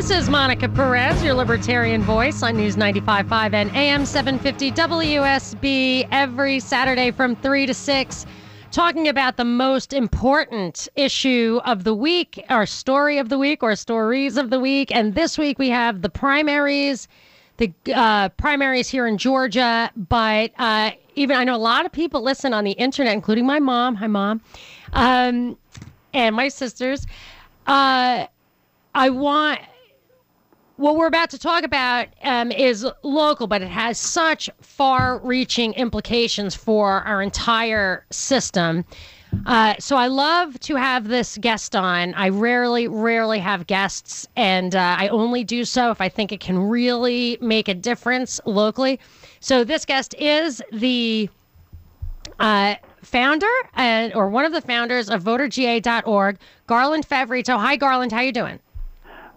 This is Monica Perez, your libertarian voice on News 95.5 and AM 750 WSB every Saturday from 3 to 6 talking about the most important issue of the week, our story of the week, or stories of the week. And this week we have the primaries, the uh, primaries here in Georgia. But uh, even I know a lot of people listen on the internet, including my mom. Hi, mom, um, and my sisters. Uh, I want what we're about to talk about um, is local, but it has such far reaching implications for our entire system. Uh, so I love to have this guest on. I rarely, rarely have guests, and uh, I only do so if I think it can really make a difference locally. So this guest is the uh, founder and or one of the founders of VoterGA.org, Garland Favorito. Hi, Garland. How you doing?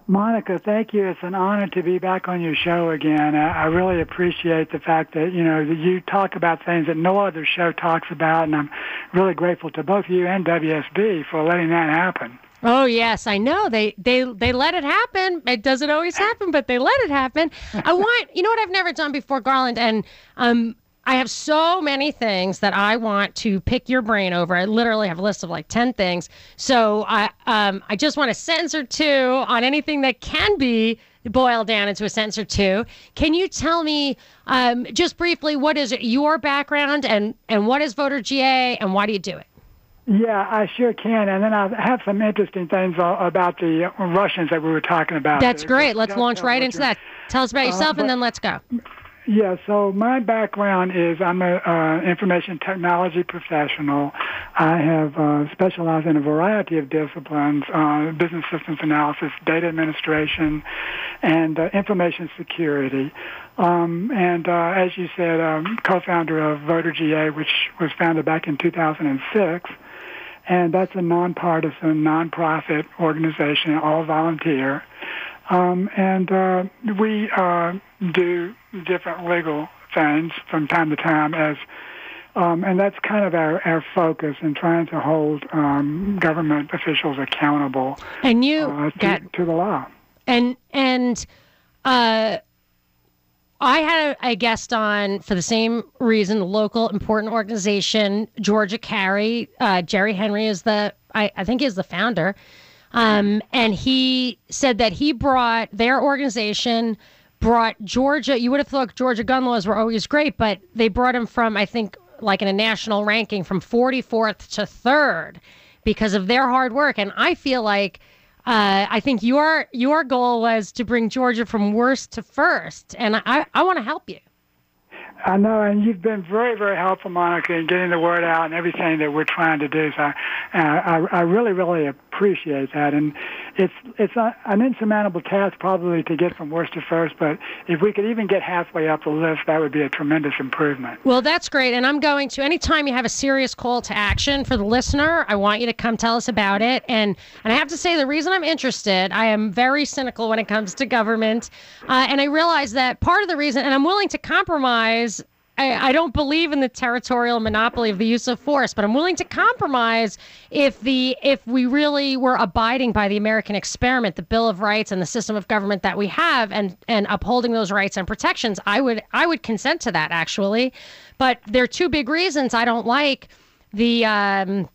Monica, thank you. It's an honor to be back on your show again. I really appreciate the fact that, you know, that you talk about things that no other show talks about, and I'm really grateful to both you and WSB for letting that happen. Oh yes, I know. They they they let it happen. It doesn't always happen, but they let it happen. I want you know what I've never done before, Garland, and um I have so many things that I want to pick your brain over. I literally have a list of like 10 things. So I um, I just want a sentence or two on anything that can be boiled down into a sentence or two. Can you tell me um, just briefly what is your background and, and what is Voter GA and why do you do it? Yeah, I sure can. And then I have some interesting things about the Russians that we were talking about. That's great. Let's launch right into that. Tell us about yourself uh, but, and then let's go. Yeah, so my background is I'm a uh, information technology professional. I have uh, specialized in a variety of disciplines: uh, business systems analysis, data administration, and uh, information security. Um, and uh, as you said, um, co-founder of VoterGA, which was founded back in 2006 and that's a nonpartisan, nonprofit organization, all volunteer. Um, and uh, we uh, do different legal things from time to time as um, and that's kind of our, our focus in trying to hold um, government officials accountable and you uh, to, got, to, the law. And and uh, I had a, guest on for the same reason, the local important organization, Georgia Carry. Uh, Jerry Henry is the I, I think is the founder. Um, and he said that he brought their organization brought Georgia. You would have thought Georgia gun laws were always great, but they brought them from I think like in a national ranking from 44th to third because of their hard work. And I feel like uh, I think your your goal was to bring Georgia from worst to first, and I I want to help you. I know, and you've been very, very helpful, Monica, in getting the word out and everything that we're trying to do. So, I, I, I really, really appreciate that. And it's it's an insurmountable task probably to get from worst to first, but if we could even get halfway up the list, that would be a tremendous improvement. Well, that's great. And I'm going to anytime you have a serious call to action for the listener, I want you to come tell us about it. And and I have to say, the reason I'm interested, I am very cynical when it comes to government, uh, and I realize that part of the reason, and I'm willing to compromise I, I, don't believe in the territorial monopoly of the use of force, but I'm willing to compromise if the if we really were abiding by the American experiment, the Bill of Rights and the system of government that we have, and and upholding those rights and protections. I would I would consent to that actually, but there are two big reasons I don't like the. Um,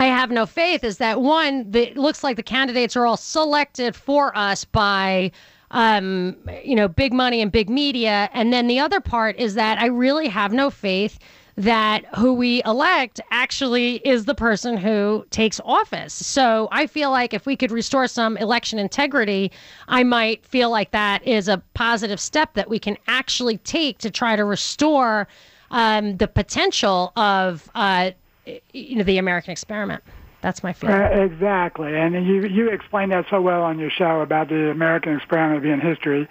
I have no faith is that one, the, it looks like the candidates are all selected for us by um, you know, big money and big media. And then the other part is that I really have no faith that who we elect actually is the person who takes office. So I feel like if we could restore some election integrity, I might feel like that is a positive step that we can actually take to try to restore um, the potential of uh, you know the American experiment. That's my feeling. Uh, exactly, and you you explained that so well on your show about the American experiment being history,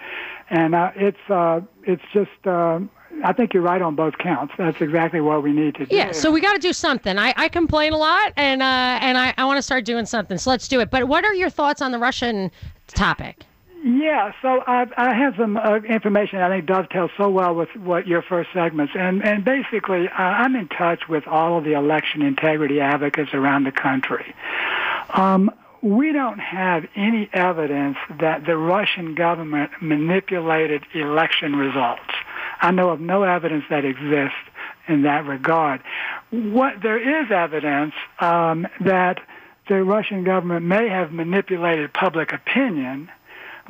and uh, it's uh, it's just uh, I think you're right on both counts. That's exactly what we need to do. Yeah, so we got to do something. I, I complain a lot, and uh, and I, I want to start doing something. So let's do it. But what are your thoughts on the Russian topic? Yeah, so I, I have some uh, information I think dovetails so well with what your first segments, and and basically uh, I'm in touch with all of the election integrity advocates around the country. Um, we don't have any evidence that the Russian government manipulated election results. I know of no evidence that exists in that regard. What there is evidence um, that the Russian government may have manipulated public opinion,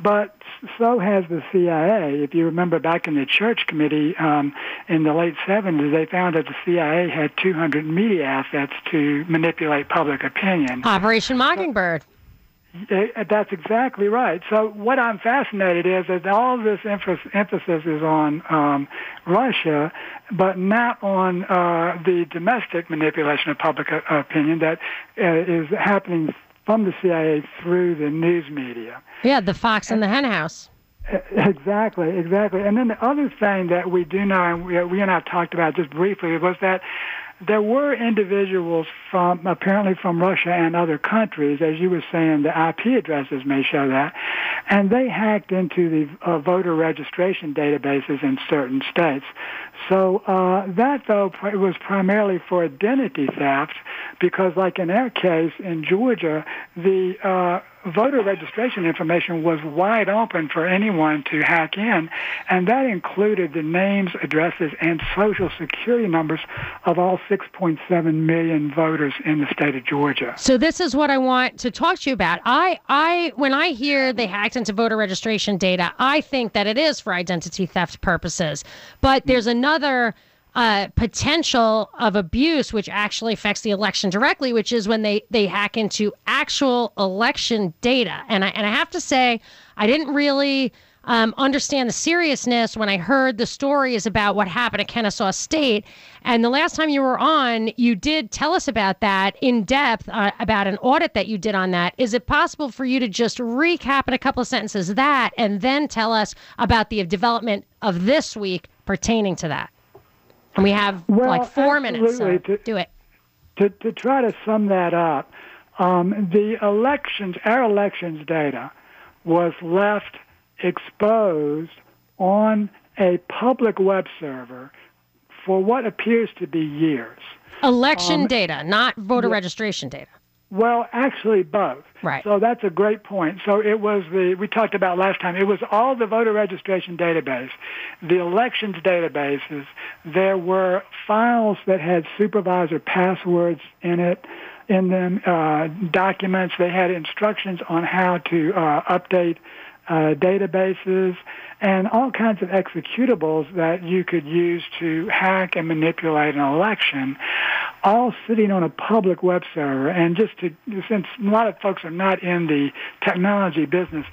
but so has the CIA. If you remember back in the Church Committee um, in the late 70s, they found that the CIA had 200 media assets to manipulate public opinion. Operation Mockingbird. That's exactly right. So what I'm fascinated is that all this emphasis is on um, Russia, but not on uh, the domestic manipulation of public uh, opinion that uh, is happening from the CIA through the news media. Yeah, the Fox and the Hen House. Exactly, exactly. And then the other thing that we do know, and we, we and I talked about just briefly, was that there were individuals from apparently from Russia and other countries, as you were saying, the IP addresses may show that, and they hacked into the uh, voter registration databases in certain states. So uh, that, though, was primarily for identity theft, because, like in our case in Georgia, the uh, voter registration information was wide open for anyone to hack in, and that included the names, addresses, and social security numbers of all 6.7 million voters in the state of Georgia. So this is what I want to talk to you about. I, I, when I hear they hacked into voter registration data, I think that it is for identity theft purposes. But there's another uh, potential of abuse, which actually affects the election directly, which is when they, they hack into actual election data. And I, and I have to say, I didn't really um, understand the seriousness when I heard the stories about what happened at Kennesaw State. And the last time you were on, you did tell us about that in depth, uh, about an audit that you did on that. Is it possible for you to just recap in a couple of sentences that and then tell us about the development of this week pertaining to that? And we have well, like four minutes. So to, do it. To, to try to sum that up, um, the elections, our elections data was left exposed on a public web server for what appears to be years. Election um, data, not voter yeah, registration data. Well, actually, both. Right. So that's a great point. So it was the, we talked about last time, it was all the voter registration database, the elections databases. There were files that had supervisor passwords in it, in them, uh, documents. They had instructions on how to uh, update uh, databases and all kinds of executables that you could use to hack and manipulate an election, all sitting on a public web server. And just to, since a lot of folks are not in the technology business,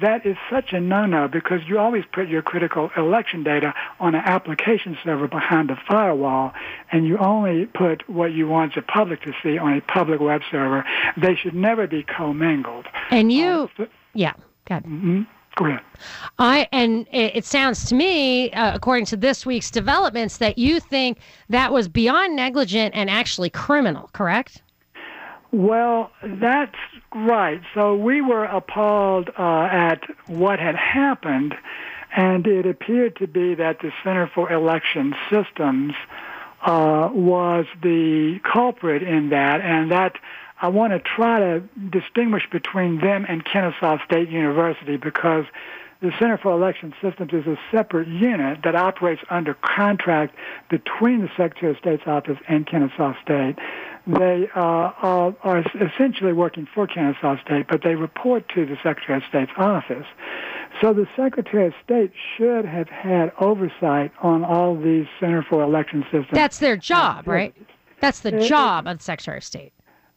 that is such a no-no because you always put your critical election data on an application server behind a firewall, and you only put what you want the public to see on a public web server. They should never be commingled. And you, uh, yeah. Got mm-hmm. Go ahead. I and it, it sounds to me, uh, according to this week's developments, that you think that was beyond negligent and actually criminal. Correct? Well, that's right. So we were appalled uh, at what had happened, and it appeared to be that the Center for Election Systems uh, was the culprit in that, and that I want to try to distinguish between them and Kennesaw State University because the Center for Election Systems is a separate unit that operates under contract between the Secretary of State's office and Kennesaw State. They uh, are, are essentially working for Kennesaw State, but they report to the Secretary of State's office. So the Secretary of State should have had oversight on all these Center for Election Systems. That's their job, right? That's the job of the Secretary of State.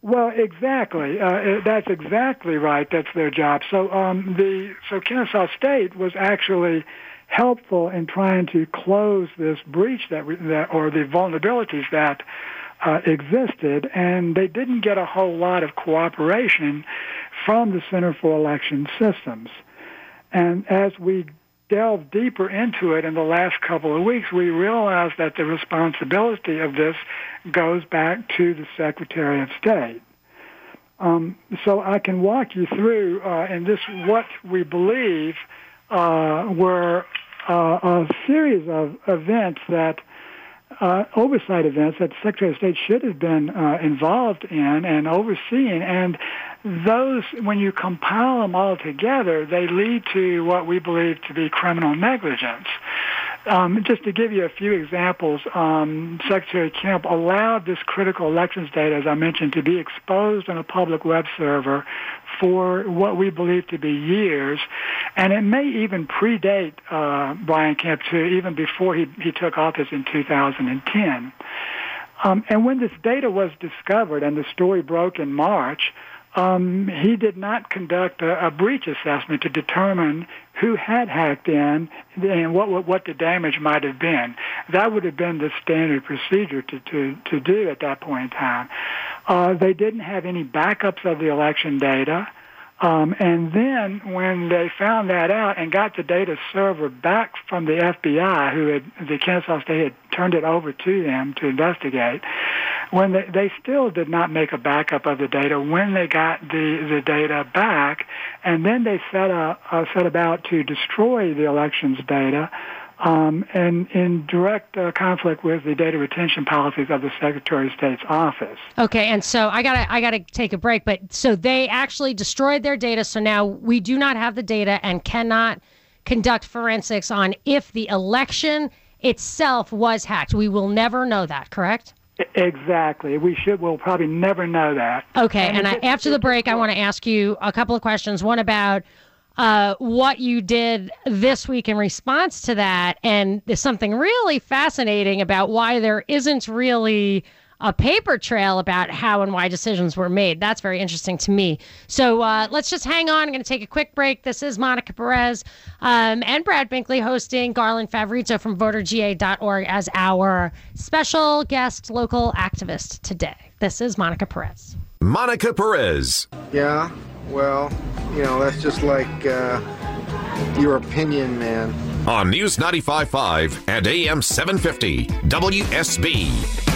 Well, exactly. Uh, that's exactly right. That's their job. So um, the so Kennesaw State was actually helpful in trying to close this breach that, we, that or the vulnerabilities that uh, existed, and they didn't get a whole lot of cooperation from the Center for Election Systems. And as we delved deeper into it in the last couple of weeks, we realized that the responsibility of this goes back to the Secretary of State. Um, so I can walk you through uh, in this what we believe uh, were uh, a series of events that uh, oversight events that the Secretary of State should have been uh, involved in and overseeing. And those, when you compile them all together, they lead to what we believe to be criminal negligence. Um, just to give you a few examples, um, Secretary Kemp allowed this critical elections data, as I mentioned, to be exposed on a public web server for what we believe to be years, and it may even predate uh, Brian Kemp to even before he, he took office in 2010. Um, and when this data was discovered and the story broke in March, um, he did not conduct a, a, breach assessment to determine who had hacked in and what, what, what the damage might have been. That would have been the standard procedure to, to, to do at that point in time. Uh, they didn't have any backups of the election data. Um, and then when they found that out and got the data server back from the FBI, who had the Kennesaw State had turned it over to them to investigate, when they, they still did not make a backup of the data when they got the, the data back, and then they set, a, uh, set about to destroy the elections data um, and in direct uh, conflict with the data retention policies of the Secretary of State's office. Okay, and so I gotta I gotta take a break, but so they actually destroyed their data, so now we do not have the data and cannot conduct forensics on if the election itself was hacked. We will never know that, correct? Exactly. We should. We'll probably never know that. Okay. And, and I, after the break, I want to ask you a couple of questions. One about uh, what you did this week in response to that. And there's something really fascinating about why there isn't really a paper trail about how and why decisions were made. That's very interesting to me. So uh, let's just hang on. I'm going to take a quick break. This is Monica Perez um, and Brad Binkley hosting Garland Favorito from voterga.org as our special guest local activist today. This is Monica Perez. Monica Perez. Yeah, well, you know, that's just like uh, your opinion, man. On News 95.5 and AM 750, WSB.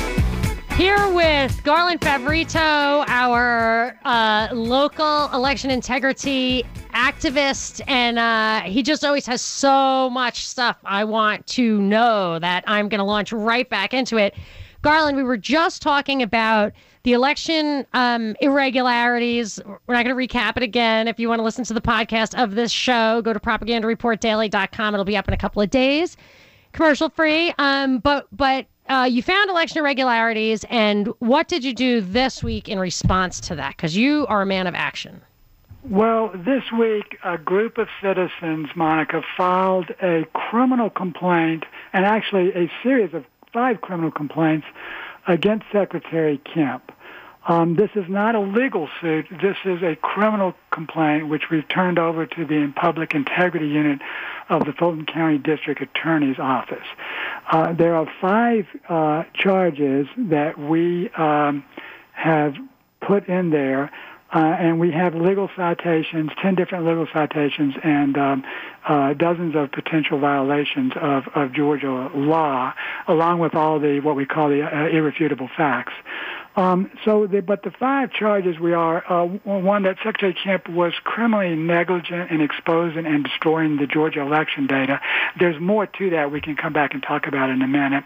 Here with Garland Favorito, our uh, local election integrity activist, and uh, he just always has so much stuff I want to know that I'm going to launch right back into it. Garland, we were just talking about the election um, irregularities. We're not going to recap it again. If you want to listen to the podcast of this show, go to propagandareportdaily.com. It'll be up in a couple of days, commercial free. Um, but but uh, you found election irregularities, and what did you do this week in response to that? Because you are a man of action. Well, this week, a group of citizens, Monica, filed a criminal complaint, and actually a series of five criminal complaints against Secretary Kemp. Um, this is not a legal suit. This is a criminal complaint, which we've turned over to the Public Integrity Unit of the Fulton County District Attorney's Office. Uh, there are five uh, charges that we um, have put in there uh, and we have legal citations, 10 different legal citations, and um, uh, dozens of potential violations of, of Georgia law, along with all the what we call the uh, irrefutable facts. Um, so, the, but the five charges we are uh, one that Secretary Kemp was criminally negligent in exposing and destroying the Georgia election data. There's more to that we can come back and talk about in a minute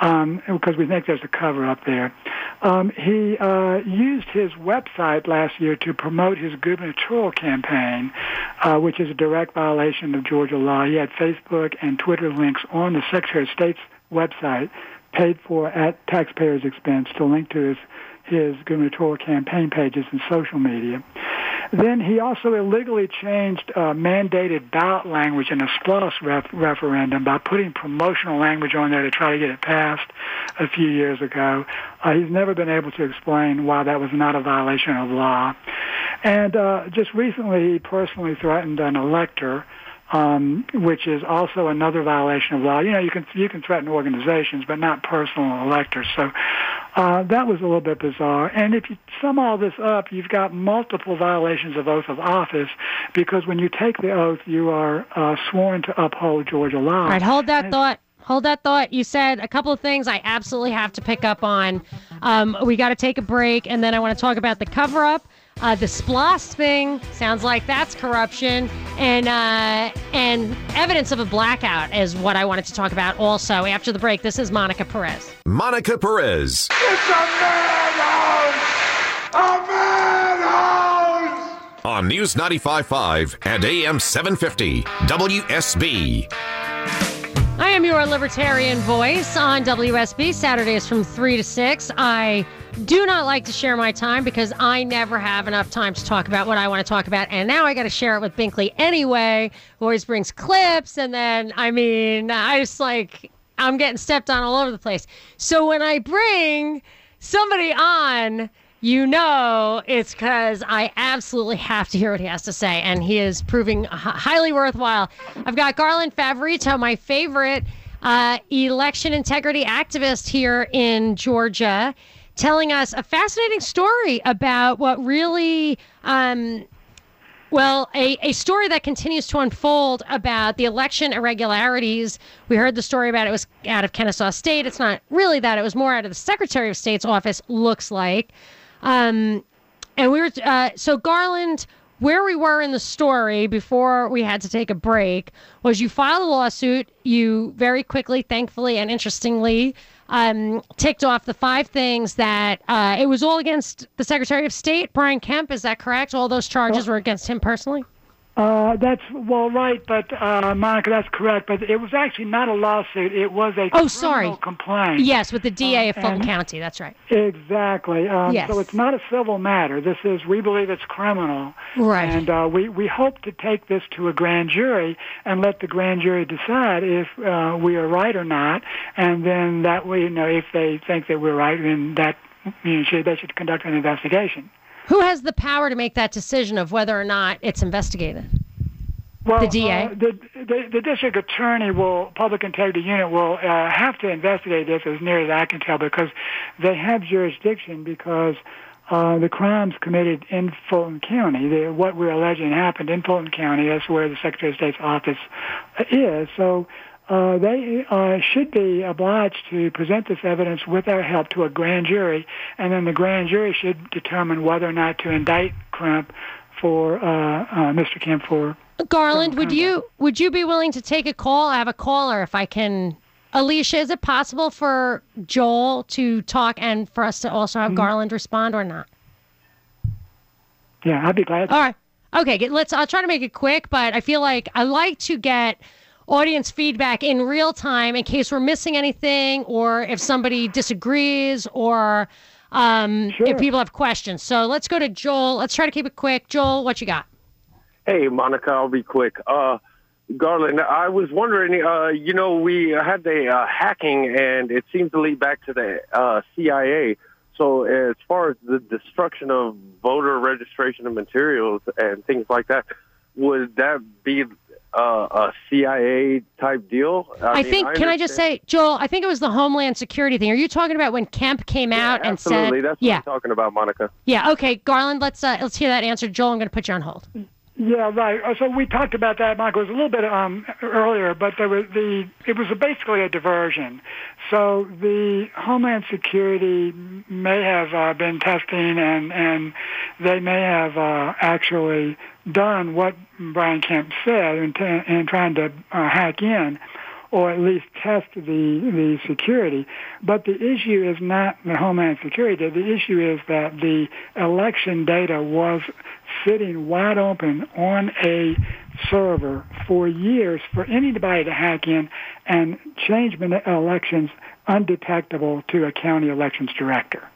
um, because we think there's a cover up there. Um, he uh, used his website last year to promote his gubernatorial campaign, uh, which is a direct violation of Georgia law. He had Facebook and Twitter links on the Secretary of State's website paid for at taxpayers' expense to link to his his gubernatorial campaign pages and social media. Then he also illegally changed uh, mandated ballot language in a SPLOST ref- referendum by putting promotional language on there to try to get it passed a few years ago. Uh, he's never been able to explain why that was not a violation of law. And uh, just recently, he personally threatened an elector um, which is also another violation of law. You know, you can you can threaten organizations, but not personal electors. So Uh, that was a little bit bizarre. And if you sum all this up, you've got multiple violations of oath of office because when you take the oath, you are uh, sworn to uphold Georgia law. All right, hold that thought. Hold that thought. You said a couple of things I absolutely have to pick up on. Um, we got to take a break, and then I want to talk about the cover up. Uh, the SPLOST thing sounds like that's corruption, and uh, and evidence of a blackout is what I wanted to talk about. Also, after the break, this is Monica Perez. Monica Perez. It's a madhouse! A madhouse! On News 95.5 and AM 750, WSB. I am your libertarian voice on WSB. Saturdays from 3 to 6. I do not like to share my time because I never have enough time to talk about what I want to talk about. And now I got to share it with Binkley anyway, who always brings clips. And then, I mean, I just like, I'm getting stepped on all over the place. So when I bring somebody on, you know it's because I absolutely have to hear what he has to say, and he is proving h- highly worthwhile. I've got Garland Favorito, my favorite uh, election integrity activist here in Georgia, telling us a fascinating story about what really. Um, well, a, a story that continues to unfold about the election irregularities. We heard the story about it was out of Kennesaw State. It's not really that. It was more out of the Secretary of State's office, looks like. Um, and we were, uh, so Garland, where we were in the story before we had to take a break was you filed a lawsuit. You very quickly, thankfully, and interestingly, um, ticked off the five things that uh, it was all against the Secretary of State, Brian Kemp. Is that correct? All those charges were against him personally? Uh, that's well, right, but uh, Monica, that's correct. But it was actually not a lawsuit; it was a Oh, sorry. complaint. Yes, with the DA of Fulton County. That's right. Exactly. Um, Yes. So it's not a civil matter. This is, we believe it's criminal. Right. And uh, we, we hope to take this to a grand jury and let the grand jury decide if uh, we are right or not. And then that way, you know, if they think that we're right, then that you know, should, they should conduct an investigation. Who has the power to make that decision of whether or not it's investigated? Well, The DA? Uh, the, the the district attorney will public integrity unit will uh, have to investigate this as near as I can tell because they have jurisdiction because uh, the crimes committed in Fulton County, the, what we're alleging happened in Fulton County, that's where the Secretary of State's office is. So. Uh, they uh, should be obliged to present this evidence with our help to a grand jury, and then the grand jury should determine whether or not to indict Kemp for uh, uh, Mr. Kemp for Garland, would you would you be willing to take a call? I have a caller if I can. Alicia, is it possible for Joel to talk and for us to also have Garland respond or not? Yeah, I'd be glad. All right. Okay, let's I'll try to make it quick, but I feel like I like to get audience feedback in real time in case we're missing anything or if somebody disagrees or um, Sure. if people have questions. So let's go to Joel. Let's try to keep it quick. Joel, what you got? Hey, Monica, I'll be quick. Uh, Garland, I was wondering, uh, you know, we had the uh, hacking, and it seems to lead back to the uh, CIA. So, as far as the destruction of voter registration and materials and things like that, would that be uh, a CIA type deal? I, mean, think. can I just say, Joel? I think it was the Homeland Security thing. Are you talking about when Kemp came Yeah, out and absolutely. said, That's what "Yeah, I'm talking about, Monica. yeah, okay, Garland, let's uh, let's hear that answer." Joel, I'm going to put you on hold. Yeah, right. Uh, So we talked about that, Michael. It was a little bit um, earlier, but there was the it was basically a diversion. So the Homeland Security may have uh, been testing, and and they may have uh, actually done what Brian Kemp said in, t- in trying to uh, hack in, or at least test the the security. But the issue is not the Homeland Security. The issue is that the election data was sitting wide open on a server for years for anybody to hack in and change elections undetectable to a county elections director.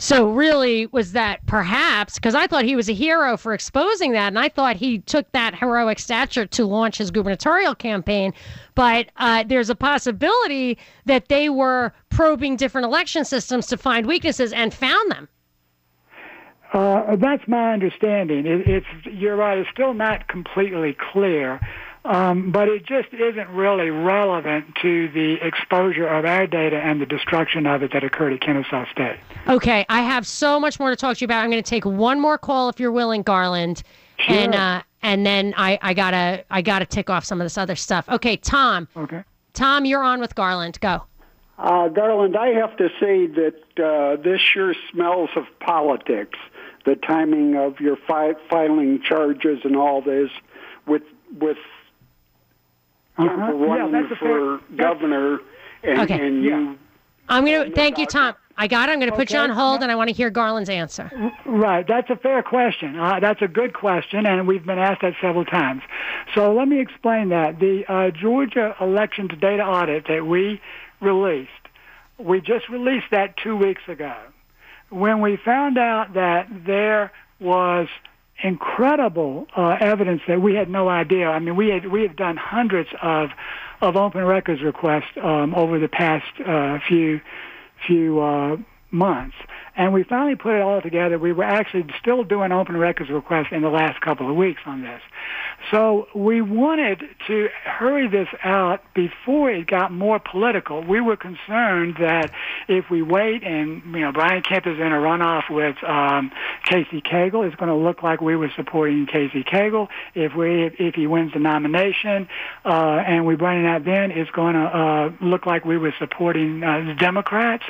So really, was that perhaps because I thought he was a hero for exposing that, and I thought he took that heroic stature to launch his gubernatorial campaign. But uh, there's a possibility that they were probing different election systems to find weaknesses and found them. Uh, that's my understanding. It, it's you're right. It's still not completely clear, Um, but it just isn't really relevant to the exposure of our data and the destruction of it that occurred at Kennesaw State. Okay, I have so much more to talk to you about. I'm going to take one more call if you're willing, Garland, Sure. and uh, and then I, I gotta I gotta tick off some of this other stuff. Okay, Tom. Okay. Tom, you're on with Garland. Go. Uh, Garland, I have to say that uh, this sure smells of politics. The timing of your fi- filing charges and all this, with with Uh-huh. Kemp running that's a fair- for governor, and, Okay. and you. I'm gonna thank you, Tom. I got it. I'm gonna put you on hold, and I want to hear Garland's answer. Right, that's a fair question. Uh, that's a good question, and we've been asked that several times. So let me explain that. The uh, Georgia elections data audit that we released, we just released that two weeks ago. When we found out that there was incredible uh, evidence that we had no idea. I mean, we had we have done hundreds of of open records requests um, over the past uh, few few uh, months. And we finally put it all together. We were actually still doing open records requests in the last couple of weeks on this. So we wanted to hurry this out before it got more political. We were concerned that if we wait and, you know, Brian Kemp is in a runoff with um, Casey Cagle, it's going to look like we were supporting Casey Cagle. If we, if, he wins the nomination uh, and we bring it out then, it's going to uh, look like we were supporting uh, Democrats.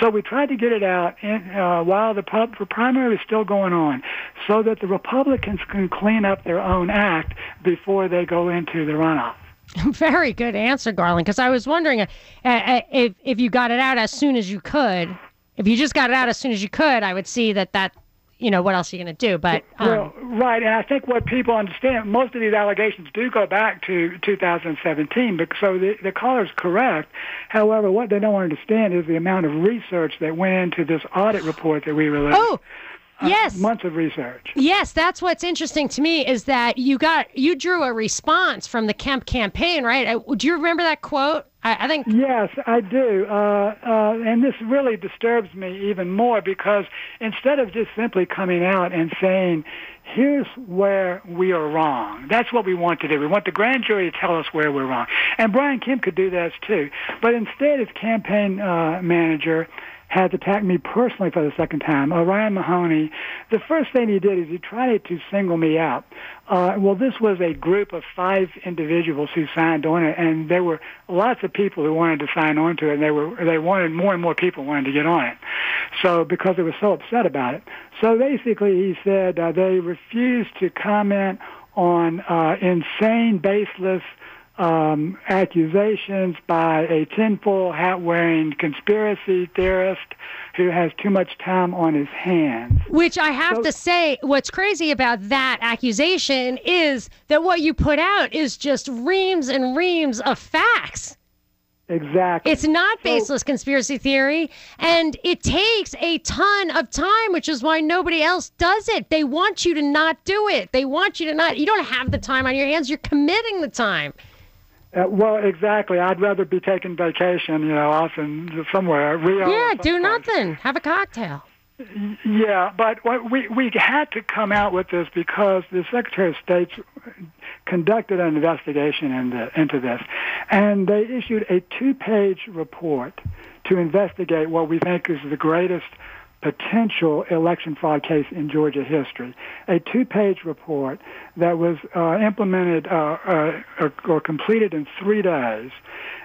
So we tried to get it out in, uh, while the, pub, primary is still going on so that the Republicans can clean up their own act before they go into the runoff. Very good answer, Garland. Because I was wondering uh, uh, if if you got it out as soon as you could. If you just got it out as soon as you could, I would see that that you know what else are you going to do. But um, Well, right, and I think what people understand, most of these allegations do go back to 2017, but so the, the caller's correct. However, what they don't understand is the amount of research that went into this audit report that we released. oh, yes. Months of research. Yes, that's what's interesting to me is that you got you drew a response from the Kemp campaign, right? Uh, Do you remember that quote? I, I think Yes, I do. Uh, uh, and this really disturbs me even more because instead of just simply coming out and saying, here's where we are wrong, that's what we want to do. We want the grand jury to tell us where we're wrong. And Brian Kemp could do that too. But instead, his campaign uh, manager has attacked me personally for the second time. Orion Mahoney, the first thing he did is he tried to single me out. Uh, well, this was a group of five individuals who signed on it, and there were lots of people who wanted to sign on to it, and they were they wanted more and more people wanted to get on it. So because they were so upset about it, so basically he said uh, they refused to comment on uh, insane, baseless um, accusations by a tinfoil hat wearing conspiracy theorist who has too much time on his hands. Which I have to say, what's crazy about that accusation is that what you put out is just reams and reams of facts. Exactly. It's not baseless conspiracy theory, and it takes a ton of time, which is why nobody else does it. They want you to not do it. They want you to not. You don't have the time on your hands. You're committing the time. Uh, well, exactly. I'd rather be taking vacation, you know, off in somewhere. Rio. Yeah, do nothing. Have a cocktail. Yeah, but we we had to come out with this because the Secretary of State conducted an investigation into, into this, and they issued a two-page report to investigate what we think is the greatest potential election fraud case in Georgia history. A two-page report that was uh, implemented uh, uh, or, completed in three days.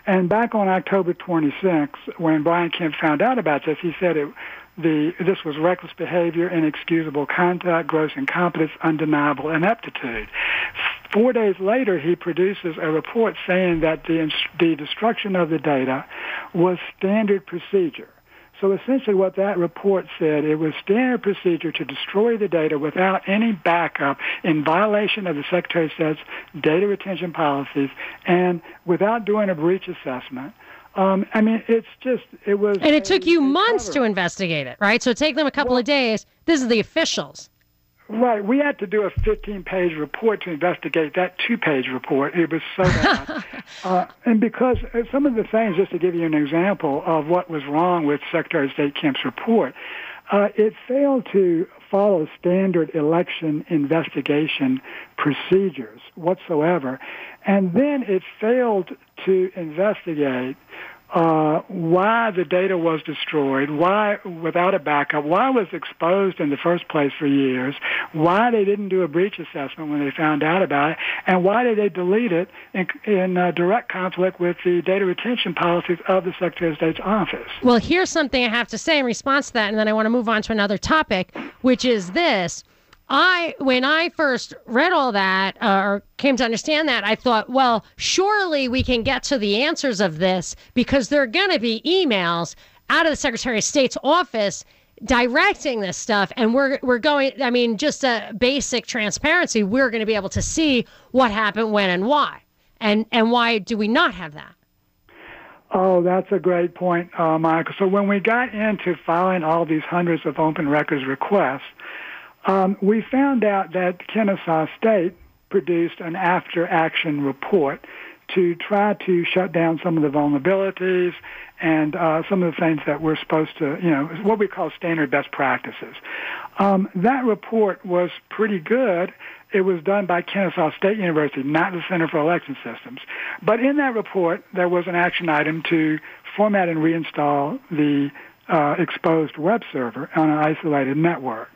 And back on October 26th, when Brian Kemp found out about this, he said it, the this was reckless behavior, inexcusable conduct, gross incompetence, undeniable ineptitude. Four days later, he produces a report saying that the the destruction of the data was standard procedure. So essentially what that report said, it was standard procedure to destroy the data without any backup in violation of the Secretary of State's data retention policies and without doing a breach assessment. Um, I mean, it's just, it was... And it took you months cover. to investigate it, right? So it take them a couple of days. This is the officials. Right. We had to do a 15-page report to investigate that two-page report. It was so bad. uh, and because uh, some of the things, just to give you an example of what was wrong with Secretary of State Kemp's report, uh, it failed to follow standard election investigation procedures whatsoever. And then it failed to investigate uh, why the data was destroyed, why without a backup, why was exposed in the first place for years, why they didn't do a breach assessment when they found out about it, and why did they delete it in, in uh, direct conflict with the data retention policies of the Secretary of State's office. Well, here's something I have to say in response to that, and then I want to move on to another topic, which is this. I when I first read all that uh, or came to understand that, I thought, well, surely we can get to the answers of this because there are going to be emails out of the Secretary of State's office directing this stuff and we're we're going I mean just a basic transparency we're going to be able to see what happened when and why. And and why do we not have that? Oh, that's a great point, uh, Michael. So when we got into filing all these hundreds of open records requests, um, we found out that Kennesaw State produced an after action report to try to shut down some of the vulnerabilities and uh, some of the things that we're supposed to, you know, what we call standard best practices. Um, that report was pretty good. It was done by Kennesaw State University, not the Center for Election Systems. But in that report, there was an action item to format and reinstall the uh, exposed web server on an isolated network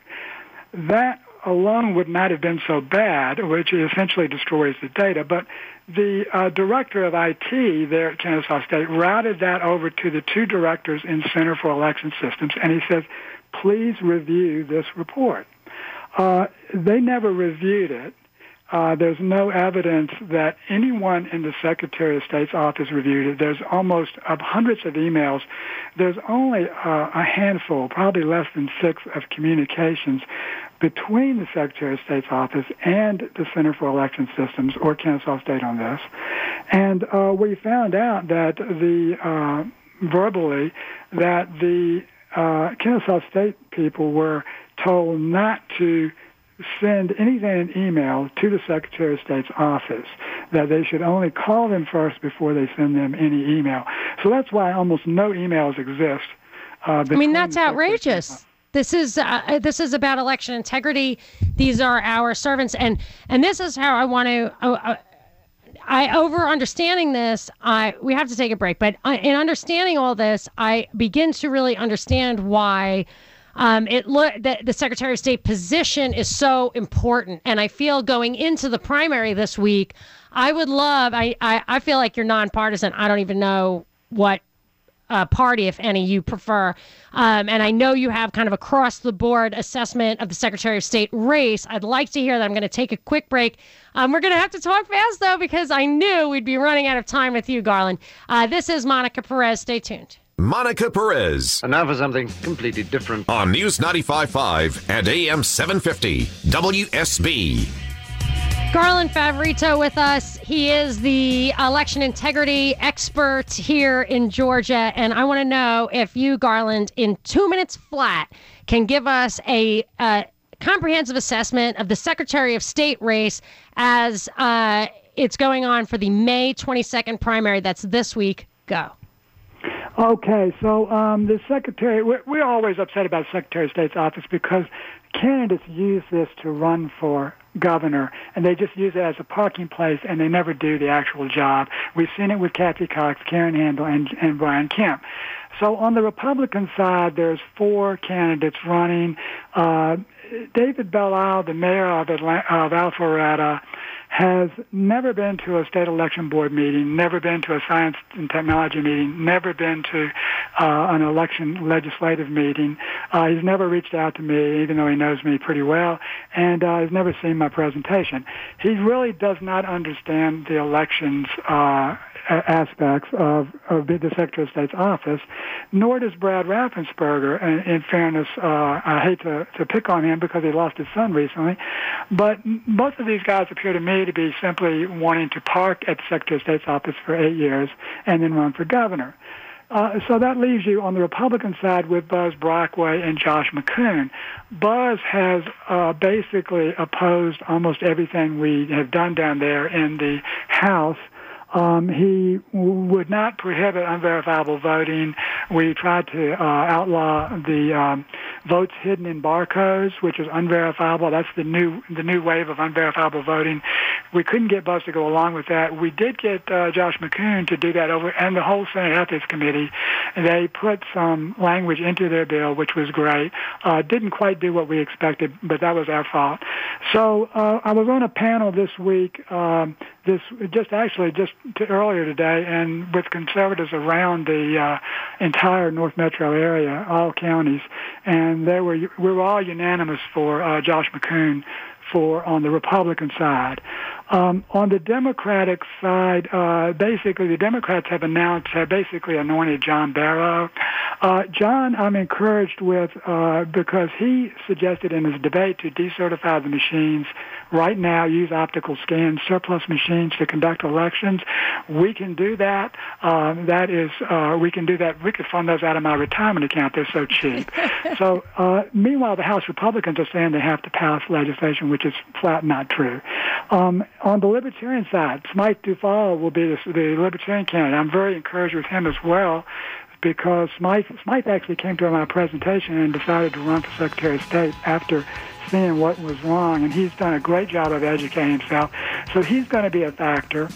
that alone would not have been so bad, which essentially destroys the data. But the uh, director of IT there at Kennesaw State routed that over to the two directors in Center for Election Systems, and he says, please review this report. Uh, they never reviewed it. Uh, there's no evidence that anyone in the Secretary of State's office reviewed it. There's almost uh, hundreds of emails. There's only uh, a handful, probably less than six, of communications between the Secretary of State's office and the Center for Election Systems or Kennesaw State on this. And uh, we found out that the uh, verbally that the uh, Kennesaw State people were told not to send anything in email to the Secretary of State's office, that they should only call them first before they send them any email. So that's why almost no emails exist. Uh, I mean, that's outrageous. This is uh, this is about election integrity. These are our servants, and and this is how I want to. Uh, uh I over understanding this, I we have to take a break. But uh, in understanding all this, I begin to really understand why um, it look that the Secretary of State position is so important, and I feel going into the primary this week, I would love. I I, I feel like you're nonpartisan. I don't even know what uh, party, if any, you prefer. Um, and I know you have kind of across the board assessment of the Secretary of State race. I'd like to hear that. I'm going to take a quick break. Um, we're going to have to talk fast, though, because I knew we'd be running out of time with you, Garland. Uh, this is Monica Perez. Stay tuned. Monica Perez. And now for something completely different. On News 95.5 and AM 750, WSB. Garland Favorito with us. He is the election integrity expert here in Georgia. And I want to know if you, Garland, in two minutes flat, can give us a, comprehensive assessment of the Secretary of State race as uh, it's going on for the May 22nd primary. That's this week. Go. Okay, so um, the secretary, we're, we're always upset about Secretary of State's office because candidates use this to run for governor, and they just use it as a parking place, and they never do the actual job. We've seen it with Kathy Cox, Karen Handel, and, and Brian Kemp. So on the Republican side, there's four candidates running. Uh, David Belle Isle, the mayor of, Atlanta, of Alpharetta, has never been to a state election board meeting, never been to a science and technology meeting, never been to uh, an election legislative meeting. Uh, he's never reached out to me, even though he knows me pretty well, and uh, he's never seen my presentation. He really does not understand the elections uh, aspects of, of the Secretary of State's office, nor does Brad Raffensperger. In, in fairness, uh, I hate to, to pick on him because he lost his son recently, but both of these guys appear to me to be simply wanting to park at the Secretary of State's office for eight years and then run for governor. Uh, so that leaves you on the Republican side with Buzz Brockway and Josh McCoon. Buzz has uh, basically opposed almost everything we have done down there in the House Um, he w- would not prohibit unverifiable voting. We tried to uh, outlaw the um, votes hidden in barcodes, which is unverifiable. That's the new the new wave of unverifiable voting. We couldn't get Buzz to go along with that. We did get uh, Josh McCoon to do that over, and the whole Senate Ethics Committee. They put some language into their bill, which was great. Uh, didn't quite do what we expected, but that was our fault. So uh, I was on a panel this week. Um, this just actually just to earlier today, and with conservatives around the uh, entire North Metro area, all counties, and they were we were all unanimous for uh, Josh McCoon for on the Republican side. Um, on the Democratic side, uh, basically the Democrats have announced, have basically anointed John Barrow. Uh, John, I'm encouraged with uh, because he suggested in his debate to decertify the machines right now, use optical scans, surplus machines to conduct elections. We can do that. Uh, that is, uh, we can do that. We could fund those out of my retirement account. They're so cheap. so, uh, meanwhile, the House Republicans are saying they have to pass legislation, which is flat not true. Um, on the Libertarian side, Smythe Duval will be the, the Libertarian candidate. I'm very encouraged with him as well because Smythe, Smythe actually came to my presentation and decided to run for Secretary of State after seeing what was wrong, and he's done a great job of educating himself. So he's going to be a factor.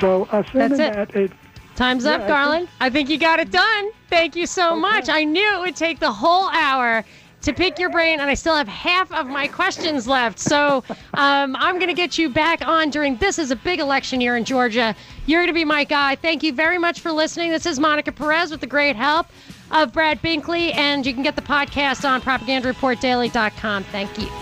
So assuming That's it. that it, Time's Yeah, up, Garland. I think you got it done. Thank you so much. I knew it would take the whole hour to pick your brain, and I still have half of my questions left. So um, I'm going to get you back on during this is a big election year in Georgia. You're going to be my guy. Thank you very much for listening. This is Monica Perez with the great help of Brad Binkley, and you can get the podcast on propagandareportdaily.com. Thank you.